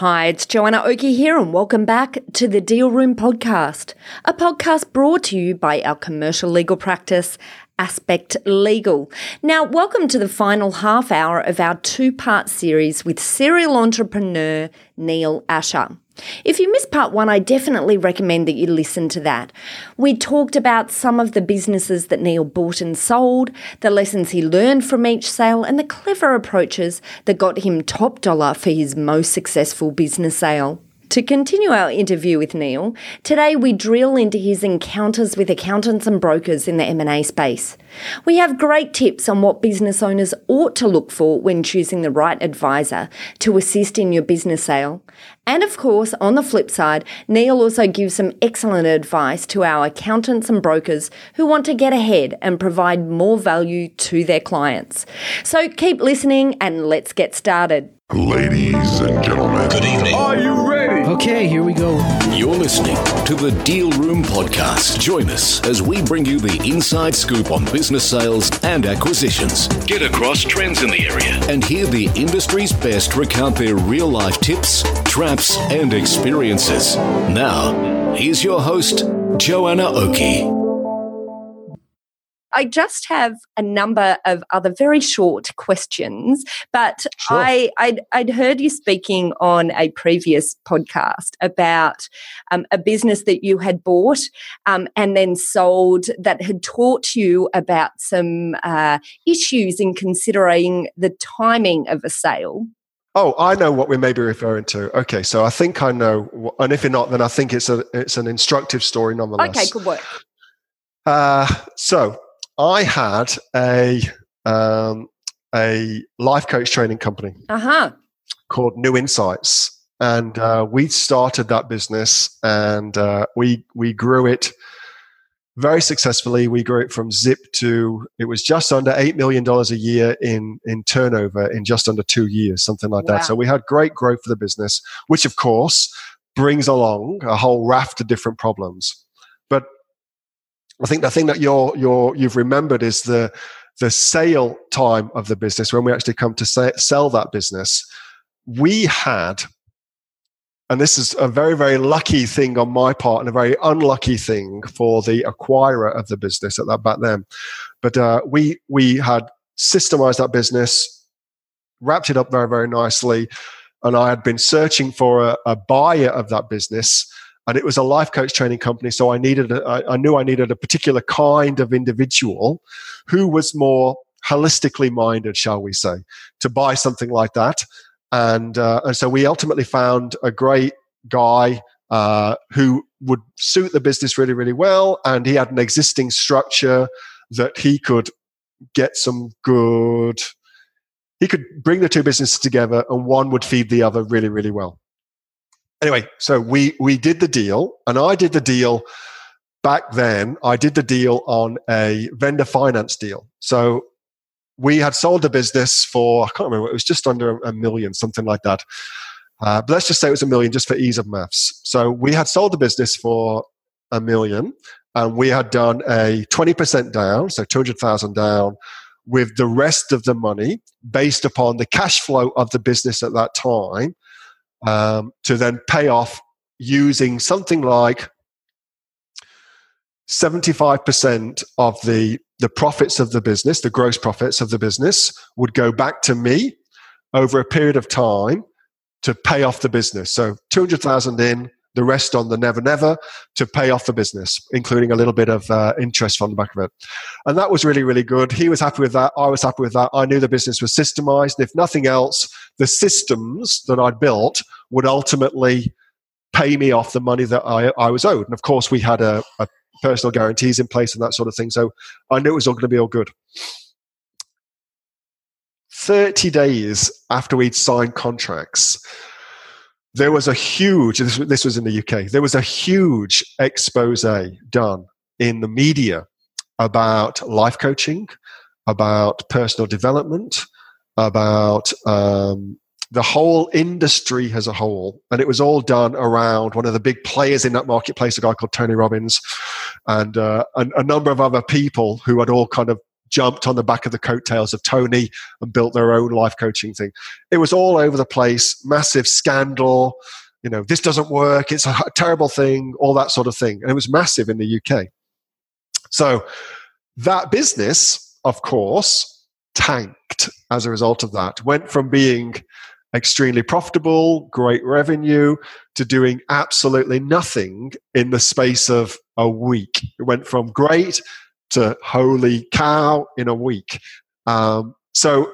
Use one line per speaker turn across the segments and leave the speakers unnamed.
Hi, it's Joanna Oakey here, and welcome back to the Deal Room Podcast, a podcast brought to you by our commercial legal practice, Aspect Legal. Now, welcome to the final half hour of our two part series with serial entrepreneur Neil Asher. If you missed part one, I definitely recommend that you listen to that. We talked about some of the businesses that Neil bought and sold, the lessons he learned from each sale, and the clever approaches that got him top dollar for his most successful business sale. To continue our interview with Neil, today we drill into his encounters with accountants and brokers in the M&A space. We have great tips on what business owners ought to look for when choosing the right advisor to assist in your business sale. And of course, on the flip side, Neil also gives some excellent advice to our accountants and brokers who want to get ahead and provide more value to their clients. So keep listening and let's get started.
Ladies and gentlemen,
Good evening.
Are you ready?
Okay, here we go.
You're listening to the Deal Room Podcast. Join us as we bring you the inside scoop on business sales and acquisitions. Get across trends in the area and hear the industry's best recount their real life tips, traps, and experiences. Now, here's your host, Joanna Oakey.
I just have a number of other very short questions, but
Sure.
I, I'd, I'd heard you speaking on a previous podcast about um, a business that you had bought um, and then sold that had taught you about some uh, issues in considering the timing of a sale.
Oh, I know what we may be referring to. Okay, so I think I know, and if you're not, then I think it's a it's an instructive story nonetheless.
Okay, good work.
Uh, so I had a um, a life coach training company
Uh huh.
called New Insights, and uh, we started that business, and uh, we we grew it very successfully. We grew it from zip to it was just under eight million dollars a year in in turnover in just under two years, something like
Wow.
that. So we had great growth for the business, which of course brings along a whole raft of different problems. I think the thing that you're you're you've remembered is the the sale time of the business when we actually come to say, sell that business. We had, and this is a very very lucky thing on my part and a very unlucky thing for the acquirer of the business at that back then. But uh, we we had systemized that business, wrapped it up very very nicely, and I had been searching for a, a buyer of that business and it was a life coach training company so i needed a, I, I knew i needed a particular kind of individual who was more holistically minded shall we say to buy something like that. And uh, and so we ultimately found a great guy uh, who would suit the business really really well and he had an existing structure that he could get some good he could bring the two businesses together and one would feed the other really really well anyway, so we we did the deal, and I did the deal back then. I did the deal on a vendor finance deal. So we had sold the business for I can't remember. It was just under a million, something like that. Uh, but let's just say it was a million, just for ease of maths. So we had sold the business for a million, and we had done a twenty percent down, so two hundred thousand down. With the rest of the money based upon the cash flow of the business at that time, um, to then pay off using something like 75% of the, the profits of the business, the gross profits of the business, would go back to me over a period of time to pay off the business. So 200,000 in, the rest on the never never to pay off the business, including a little bit of uh, interest from the back of it. And that was really, really good. He was happy with that. I was happy with that. I knew the business was systemized. If nothing else, the systems that I'd built would ultimately pay me off the money that I, I was owed. And of course, we had a, a personal guarantees in place and that sort of thing. So I knew it was all going to be all good. 30 days after we'd signed contracts, there was a huge, this, this was in the UK, there was a huge expose done in the media about life coaching, about personal development, about um, the whole industry as a whole. And it was all done around one of the big players in that marketplace, a guy called Tony Robbins, and uh, a, a number of other people who had all kind of jumped on the back of the coattails of Tony and built their own life coaching thing. It was all over the place, massive scandal. You know, this doesn't work. It's a terrible thing. All that sort of thing, and it was massive in the UK. So that business, of course, tanked as a result of that. Went from being extremely profitable, great revenue, to doing absolutely nothing in the space of a week. It went from great to holy cow in a week. Um, so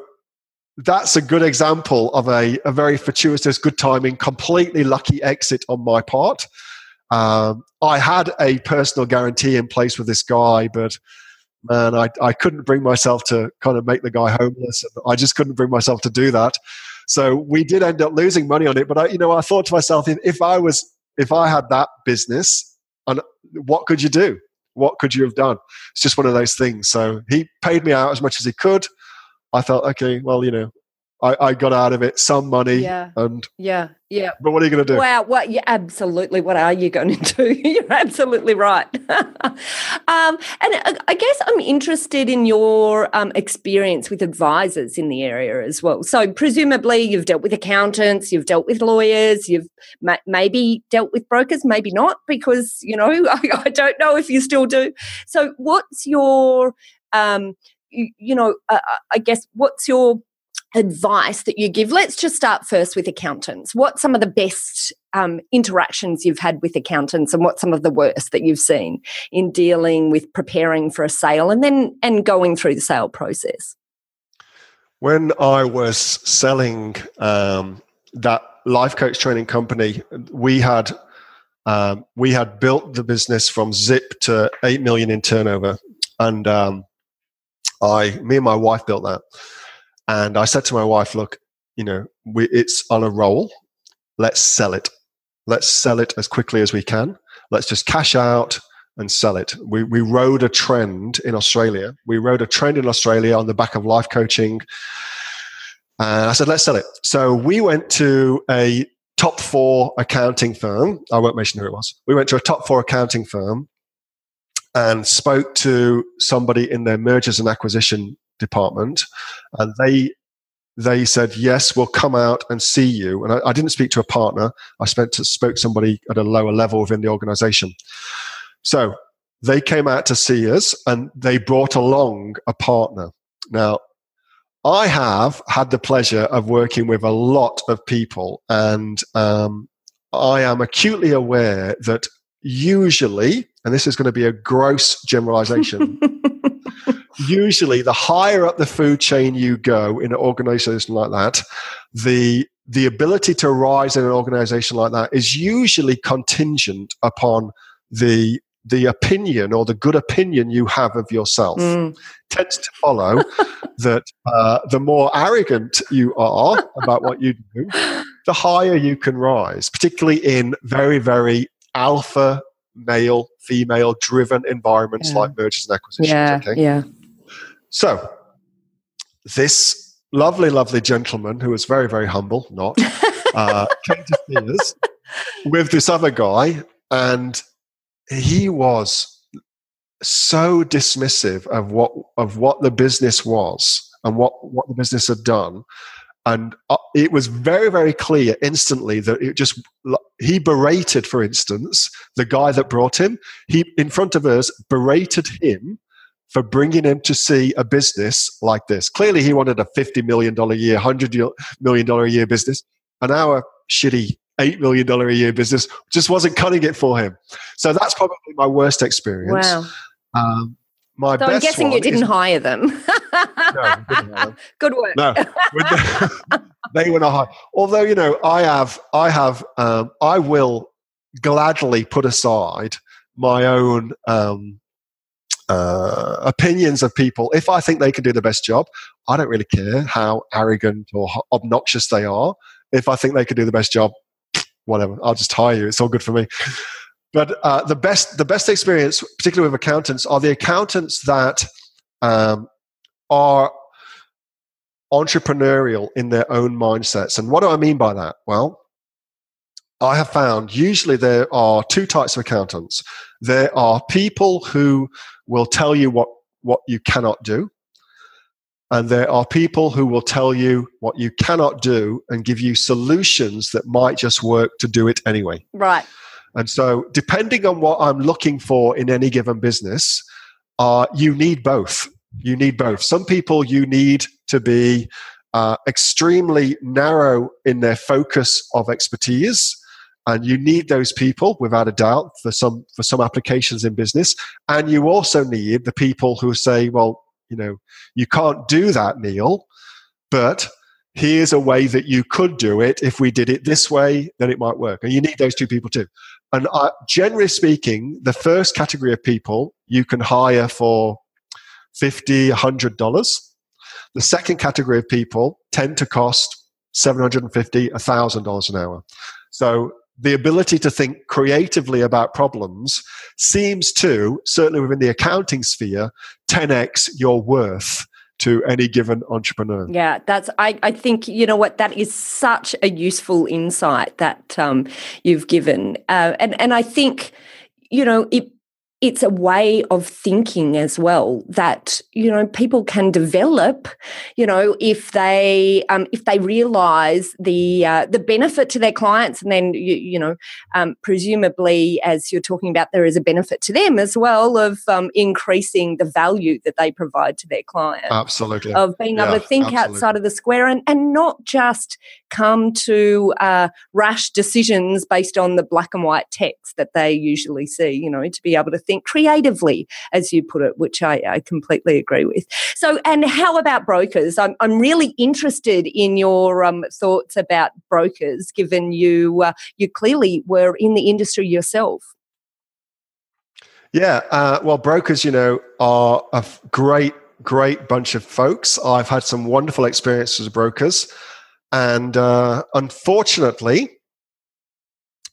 that's a good example of a, a, very fortuitous, good timing, completely lucky exit on my part. Um, I had a personal guarantee in place with this guy, but man, I, I couldn't bring myself to kind of make the guy homeless. I just couldn't bring myself to do that. So we did end up losing money on it. But I, you know, I thought to myself, if, if I was, if I had that business, and what could you do? What could you have done? It's just one of those things. So he paid me out as much as he could. I thought, okay, well, you know, I, I got out of it some money.
Yeah.
And
yeah, yeah.
But what are you going to do?
Wow. What? Yeah, absolutely. What are you going to do? You're absolutely right. um, and uh, I guess I'm interested in your um, experience with advisors in the area as well. So presumably you've dealt with accountants, you've dealt with lawyers, you've ma- maybe dealt with brokers, maybe not, because you know I, I don't know if you still do. So what's your um, you, you know, uh, uh I guess what's your advice that you give? Let's just start first with accountants. What some of the best um, interactions you've had with accountants, and what some of the worst that you've seen in dealing with preparing for a sale, and then and going through the sale process?
When I was selling um, that life coach training company, we had um, we had built the business from zip to eight million in turnover, and um, I, me and my wife built that and I said to my wife, look, you know, we, it's on a roll. Let's sell it. Let's sell it as quickly as we can. Let's just cash out and sell it. We, we rode a trend in Australia. We rode a trend in Australia on the back of life coaching. And I said, let's sell it. So we went to a top four accounting firm. I won't mention who it was. We went to a top four accounting firm and spoke to somebody in their mergers and acquisition department, and they they said yes, we'll come out and see you. And I, I didn't speak to a partner; I spent to, spoke to somebody at a lower level within the organisation. So they came out to see us, and they brought along a partner. Now, I have had the pleasure of working with a lot of people, and um, I am acutely aware that usually, and this is going to be a gross generalization, usually the higher up the food chain you go in an organization like that, the the ability to rise in an organization like that is usually contingent upon the the opinion or the good opinion you have of yourself mm. tends to follow that uh, the more arrogant you are about what you do, the higher you can rise, particularly in very, very alpha male, female driven environments yeah. like mergers and acquisitions.
Yeah, okay? yeah.
So, this lovely, lovely gentleman who was very, very humble, not, uh, came to see us with this other guy, and he was so dismissive of what of what the business was and what what the business had done. And uh, it was very very clear instantly that it just he berated for instance the guy that brought him. He in front of us berated him for bringing him to see a business like this. Clearly, he wanted a $50 million a year, $100 million a year business, and our shitty $8 million a year business just wasn't cutting it for him. So that's probably my worst experience.
Wow.
Um, my
so I'm guessing you didn't is, hire them.
no, them.
Good work.
No, they were not hired. Although you know, I have, I have, um, I will gladly put aside my own um, uh, opinions of people. If I think they can do the best job, I don't really care how arrogant or obnoxious they are. If I think they can do the best job, whatever, I'll just hire you. It's all good for me. But uh, the best, the best experience, particularly with accountants, are the accountants that um, are entrepreneurial in their own mindsets. And what do I mean by that? Well, I have found usually there are two types of accountants. There are people who will tell you what, what you cannot do. And there are people who will tell you what you cannot do and give you solutions that might just work to do it anyway.
Right.
And so, depending on what I'm looking for in any given business, uh, you need both. You need both. Some people you need to be uh, extremely narrow in their focus of expertise and you need those people without a doubt for some for some applications in business. And you also need the people who say well you know you can't do that neil but here's a way that you could do it. If we did it this way then it might work. And you need those two people too. And generally speaking the first category of people you can hire for 50 100 dollars. The second category of people tend to cost 750 1000 dollars an hour. So the ability to think creatively about problems seems to, certainly within the accounting sphere, 10x your worth to any given entrepreneur.
Yeah, that's. I, I think you know what that is such a useful insight that um, you've given, uh, and and I think you know it it's a way of thinking as well that you know people can develop you know if they um, if they realize the uh, the benefit to their clients and then you, you know um, presumably as you're talking about there is a benefit to them as well of um, increasing the value that they provide to their clients
absolutely
of being able to think
absolutely.
outside of the square and and not just come to uh, rash decisions based on the black and white text that they usually see you know to be able to think think creatively, as you put it, which I, I completely agree with. So, and how about brokers? I'm, I'm really interested in your um, thoughts about brokers, given you uh, you clearly were in the industry yourself.
Yeah, uh, well, brokers, you know, are a great, great bunch of folks. I've had some wonderful experiences with brokers, and uh, unfortunately,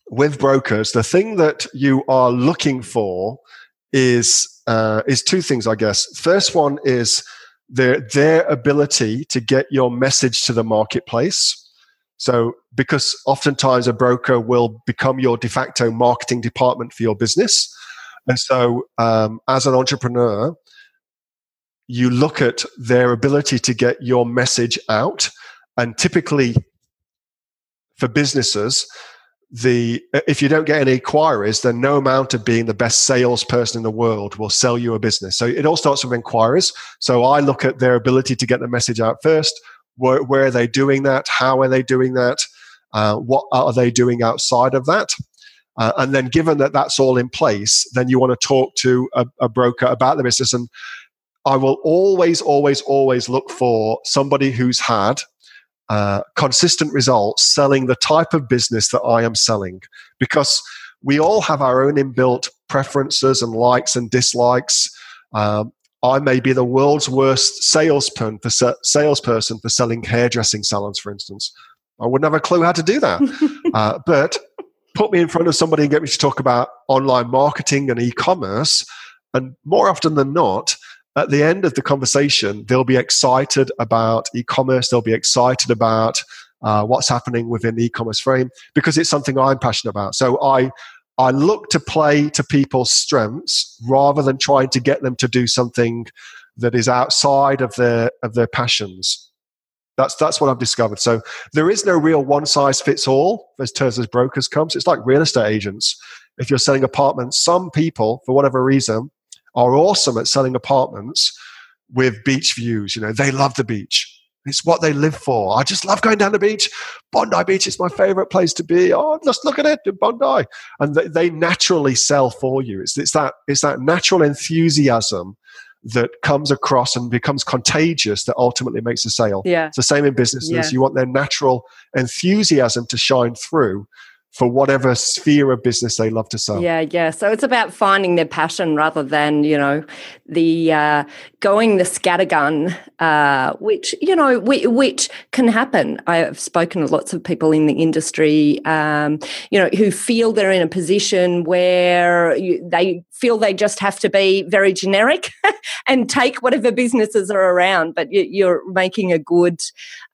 with brokers, the thing that you are looking for is uh, is two things, I guess. First one is their their ability to get your message to the marketplace. So, because oftentimes a broker will become your de facto marketing department for your business, and so um, as an entrepreneur, you look at their ability to get your message out, and typically for businesses, the if you don't get any inquiries, then no amount of being the best salesperson in the world will sell you a business. So it all starts with inquiries. So I look at their ability to get the message out first. Where, where are they doing that? How are they doing that? Uh, what are they doing outside of that? Uh, and then, given that that's all in place, then you want to talk to a, a broker about the business. And I will always, always, always look for somebody who's had uh, consistent results selling the type of business that I am selling because we all have our own inbuilt preferences and likes and dislikes. Um, I may be the world's worst salesperson for, salesperson for selling hairdressing salons, for instance. I wouldn't have a clue how to do that. uh, but put me in front of somebody and get me to talk about online marketing and e commerce. And more often than not, at the end of the conversation, they'll be excited about e commerce, they'll be excited about uh, what's happening within the e commerce frame because it's something I'm passionate about. So I, I look to play to people's strengths rather than trying to get them to do something that is outside of their of their passions. That's that's what I've discovered. So there is no real one size fits all as terms as brokers comes. It's like real estate agents. If you're selling apartments, some people, for whatever reason, are awesome at selling apartments with beach views. You know, they love the beach. It's what they live for. I just love going down the beach. Bondi Beach is my favorite place to be. Oh, just look at it, Bondi. And they, they naturally sell for you. It's, it's, that, it's that natural enthusiasm that comes across and becomes contagious that ultimately makes a sale.
Yeah.
It's the same in businesses. Yeah. You want their natural enthusiasm to shine through for whatever sphere of business they love to sell.
Yeah, yeah. So it's about finding their passion rather than you know the uh, going the scattergun, uh, which you know which, which, can happen. I've spoken to lots of people in the industry, um, you know, who feel they're in a position where you, they feel they just have to be very generic and take whatever businesses are around. But you're making a good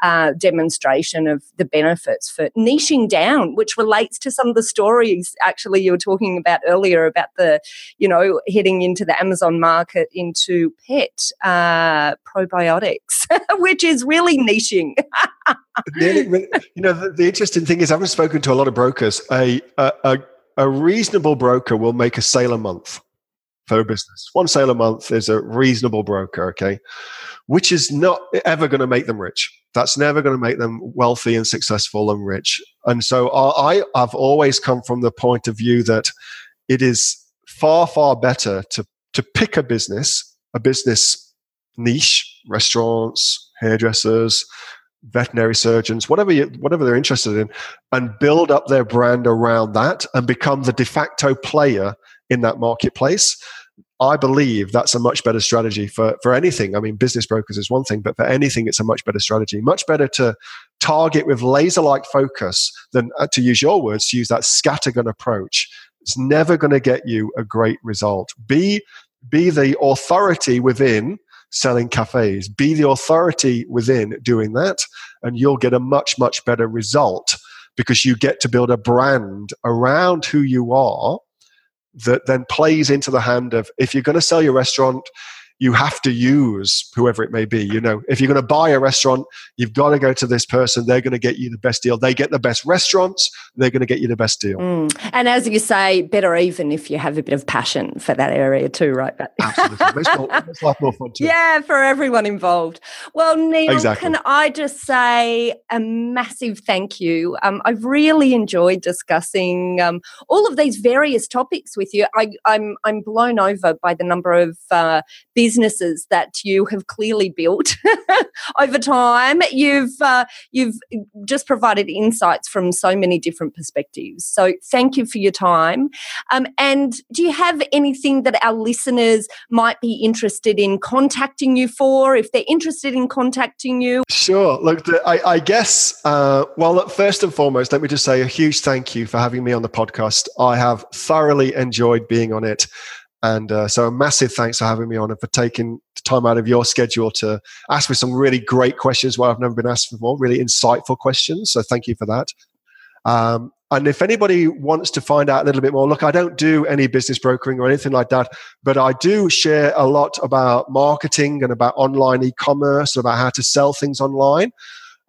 uh, demonstration of the benefits for niching down, which relates relates to some of the stories actually you were talking about earlier about the, you know, heading into the Amazon market into pet uh, probiotics, which is really niching.
you know, the, the, interesting thing is, I've spoken to a lot of brokers. A, a, a, a reasonable broker will make a sale a month for a business. One sale a month is a reasonable broker, okay, which is not ever going to make them rich. That's never going to make them wealthy and successful and rich. And so I, I've always come from the point of view that it is far, far better to, to pick a business, a business niche, restaurants, hairdressers, veterinary surgeons, whatever you, whatever they're interested in, and build up their brand around that and become the de facto player in that marketplace. I believe that's a much better strategy for, for anything. I mean, business brokers is one thing, but for anything, it's a much better strategy. Much better to target with laser like focus than, uh, to use your words, to use that scattergun approach. It's never going to get you a great result. Be, be the authority within selling cafes. Be the authority within doing that, and you'll get a much, much better result because you get to build a brand around who you are that then plays into the hand of if you're going to sell your restaurant you have to use whoever it may be. You know, if you're going to buy a restaurant, you've got to go to this person. They're going to get you the best deal. They get the best restaurants. They're going to get you the best deal.
Mm. And as you say, better even if you have a bit of passion for that area too, right?
Absolutely. Makes, more, makes life more fun too.
Yeah, for everyone involved. Well, Neil, exactly. can I just say a massive thank you? Um, I've really enjoyed discussing um, all of these various topics with you. I, am I'm, I'm blown over by the number of uh, businesses that you have clearly built over time. You've uh, you've just provided insights from so many different perspectives. So thank you for your time. Um, and do you have anything that our listeners might be interested in contacting you for? If they're interested in contacting you,
sure. Look, I, I, guess. Uh, well, first and foremost, let me just say a huge thank you for having me on the podcast. I have thoroughly enjoyed being on it. And uh, so, a massive thanks for having me on and for taking the time out of your schedule to ask me some really great questions where I've never been asked before, really insightful questions. So, thank you for that. Um, and if anybody wants to find out a little bit more, look, I don't do any business brokering or anything like that, but I do share a lot about marketing and about online e commerce, about how to sell things online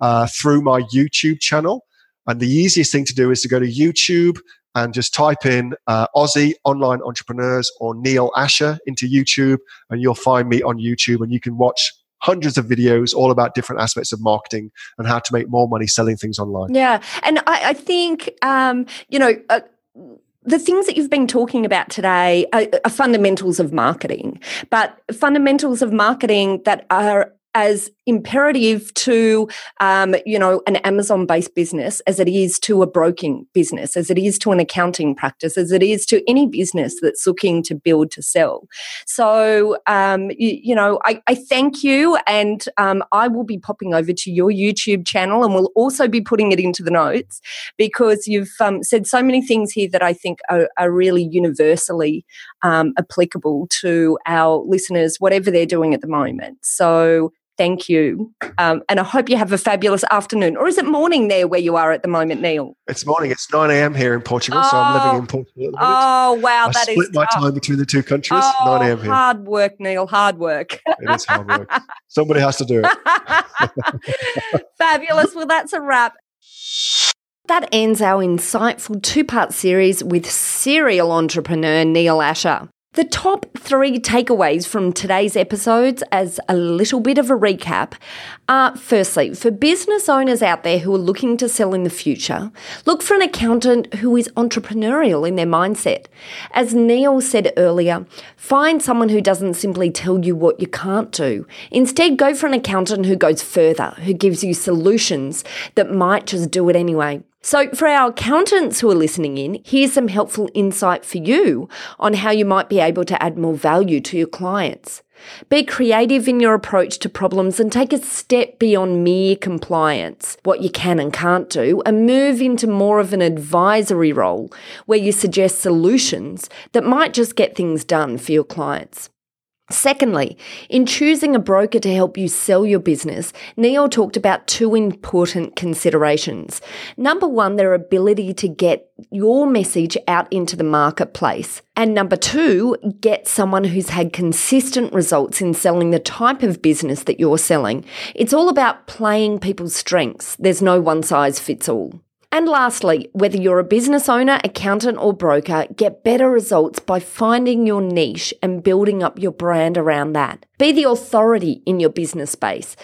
uh, through my YouTube channel. And the easiest thing to do is to go to YouTube and just type in uh, Aussie online entrepreneurs or Neil Asher into YouTube, and you'll find me on YouTube, and you can watch hundreds of videos all about different aspects of marketing and how to make more money selling things online.
Yeah, and I, I think um, you know. Uh, the things that you've been talking about today are, are, fundamentals of marketing, but fundamentals of marketing that are as imperative to um, you know an amazon based business as it is to a broking business as it is to an accounting practice as it is to any business that's looking to build to sell. So um, you, you, know I, I, thank you and um, i will be popping over to your youtube channel and we'll also be putting it into the notes because you've um, said so many things here that i think are, are really universally um, applicable to our listeners whatever they're doing at the moment. So Thank you. Um, and I hope you have a fabulous afternoon. Or is it morning there where you are at the moment, Neil?
It's morning. It's 9 a.m. here in Portugal. Oh, so I'm living in oh, Portugal
Oh, wow.
I
that
split my time between the two countries.
Oh,
9 a.m. here.
Hard work, Neil. Hard work.
it is hard work. Somebody has to do it.
fabulous. Well, that's a wrap. That ends our insightful two part series with serial entrepreneur Neil Asher. The top three takeaways from today's episodes, as a little bit of a recap, are firstly, for business owners out there who are looking to sell in the future, look for an accountant who is entrepreneurial in their mindset. As Neil said earlier, find someone who doesn't simply tell you what you can't do. Instead, go for an accountant who goes further, who gives you solutions that might just do it anyway. So, for our accountants who are listening in, here's some helpful insight for you on how you might be able to add more value to your clients. Be creative in your approach to problems and take a step beyond mere compliance, what you can and can't do, and move into more of an advisory role where you suggest solutions that might just get things done for your clients. Secondly, in choosing a broker to help you sell your business, Neil talked about two important considerations. Number one, their ability to get your message out into the marketplace. And number two, get someone who's had consistent results in selling the type of business that you're selling. It's all about playing people's strengths. There's no one size fits all. And lastly, whether you're a business owner, accountant, or broker, get better results by finding your niche and building up your brand around that. Be the authority in your business space.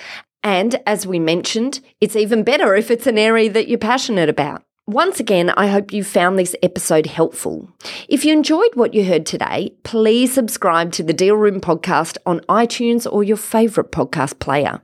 And as we mentioned, it's even better if it's an area that you're passionate about. Once again, I hope you found this episode helpful. If you enjoyed what you heard today, please subscribe to the Deal Room podcast on iTunes or your favourite podcast player.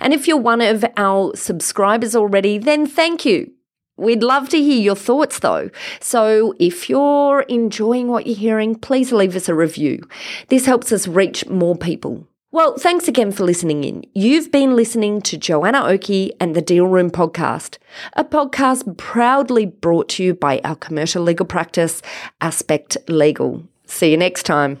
And if you're one of our subscribers already, then thank you. We'd love to hear your thoughts though. So if you're enjoying what you're hearing, please leave us a review. This helps us reach more people. Well, thanks again for listening in. You've been listening to Joanna Oakey and the Deal Room podcast, a podcast proudly brought to you by our commercial legal practice, Aspect Legal. See you next time.